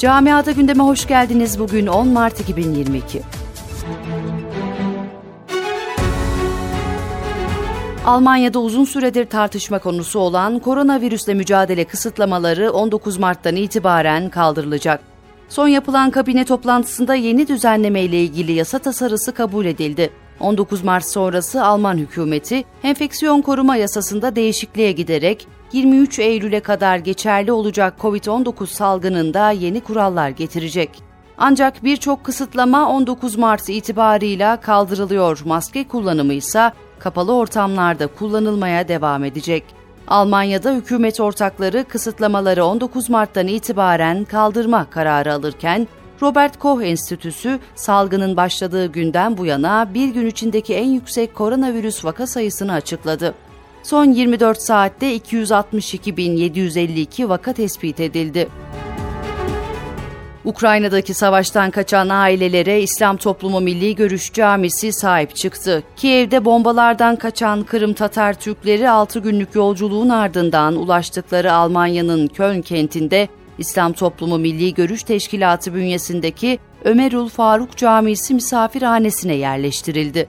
Camiada gündeme hoş geldiniz. Bugün 10 Mart 2022. Almanya'da uzun süredir tartışma konusu olan koronavirüsle mücadele kısıtlamaları 19 Mart'tan itibaren kaldırılacak. Son yapılan kabine toplantısında yeni düzenleme ile ilgili yasa tasarısı kabul edildi. 19 Mart sonrası Alman hükümeti enfeksiyon koruma yasasında değişikliğe giderek 23 Eylül'e kadar geçerli olacak COVID-19 salgınında yeni kurallar getirecek. Ancak birçok kısıtlama 19 Mart itibarıyla kaldırılıyor. Maske kullanımı ise kapalı ortamlarda kullanılmaya devam edecek. Almanya'da hükümet ortakları kısıtlamaları 19 Mart'tan itibaren kaldırma kararı alırken Robert Koch Enstitüsü salgının başladığı günden bu yana bir gün içindeki en yüksek koronavirüs vaka sayısını açıkladı. Son 24 saatte 262.752 vaka tespit edildi. Ukrayna'daki savaştan kaçan ailelere İslam Toplumu Milli Görüş Camisi sahip çıktı. Kiev'de bombalardan kaçan Kırım Tatar Türkleri 6 günlük yolculuğun ardından ulaştıkları Almanya'nın Köln kentinde İslam Toplumu Milli Görüş Teşkilatı bünyesindeki Ömerul Faruk Camisi misafirhanesine yerleştirildi.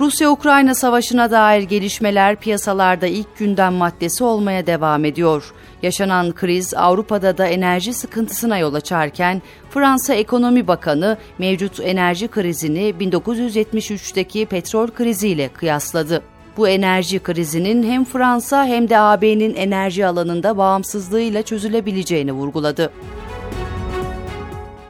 Rusya-Ukrayna savaşına dair gelişmeler piyasalarda ilk gündem maddesi olmaya devam ediyor. Yaşanan kriz Avrupa'da da enerji sıkıntısına yol açarken Fransa Ekonomi Bakanı mevcut enerji krizini 1973'teki petrol kriziyle kıyasladı. Bu enerji krizinin hem Fransa hem de AB'nin enerji alanında bağımsızlığıyla çözülebileceğini vurguladı.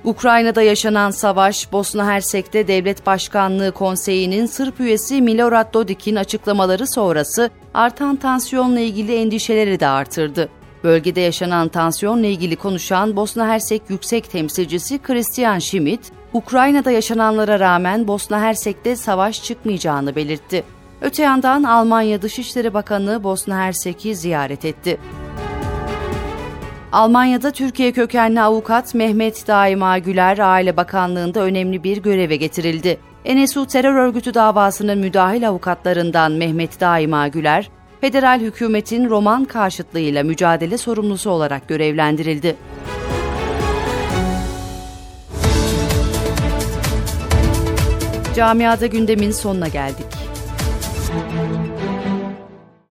Ukrayna'da yaşanan savaş, Bosna Hersek'te Devlet Başkanlığı Konseyi'nin Sırp üyesi Milorad Dodik'in açıklamaları sonrası artan tansiyonla ilgili endişeleri de artırdı. Bölgede yaşanan tansiyonla ilgili konuşan Bosna Hersek Yüksek Temsilcisi Christian Schmidt, Ukrayna'da yaşananlara rağmen Bosna Hersek'te savaş çıkmayacağını belirtti. Öte yandan Almanya Dışişleri Bakanı Bosna Hersek'i ziyaret etti. Almanya'da Türkiye kökenli avukat Mehmet Daima Güler Aile Bakanlığı'nda önemli bir göreve getirildi. NSU terör örgütü davasının müdahil avukatlarından Mehmet Daima Güler, federal hükümetin roman karşıtlığıyla mücadele sorumlusu olarak görevlendirildi. Camiada gündemin sonuna geldik. Thank you.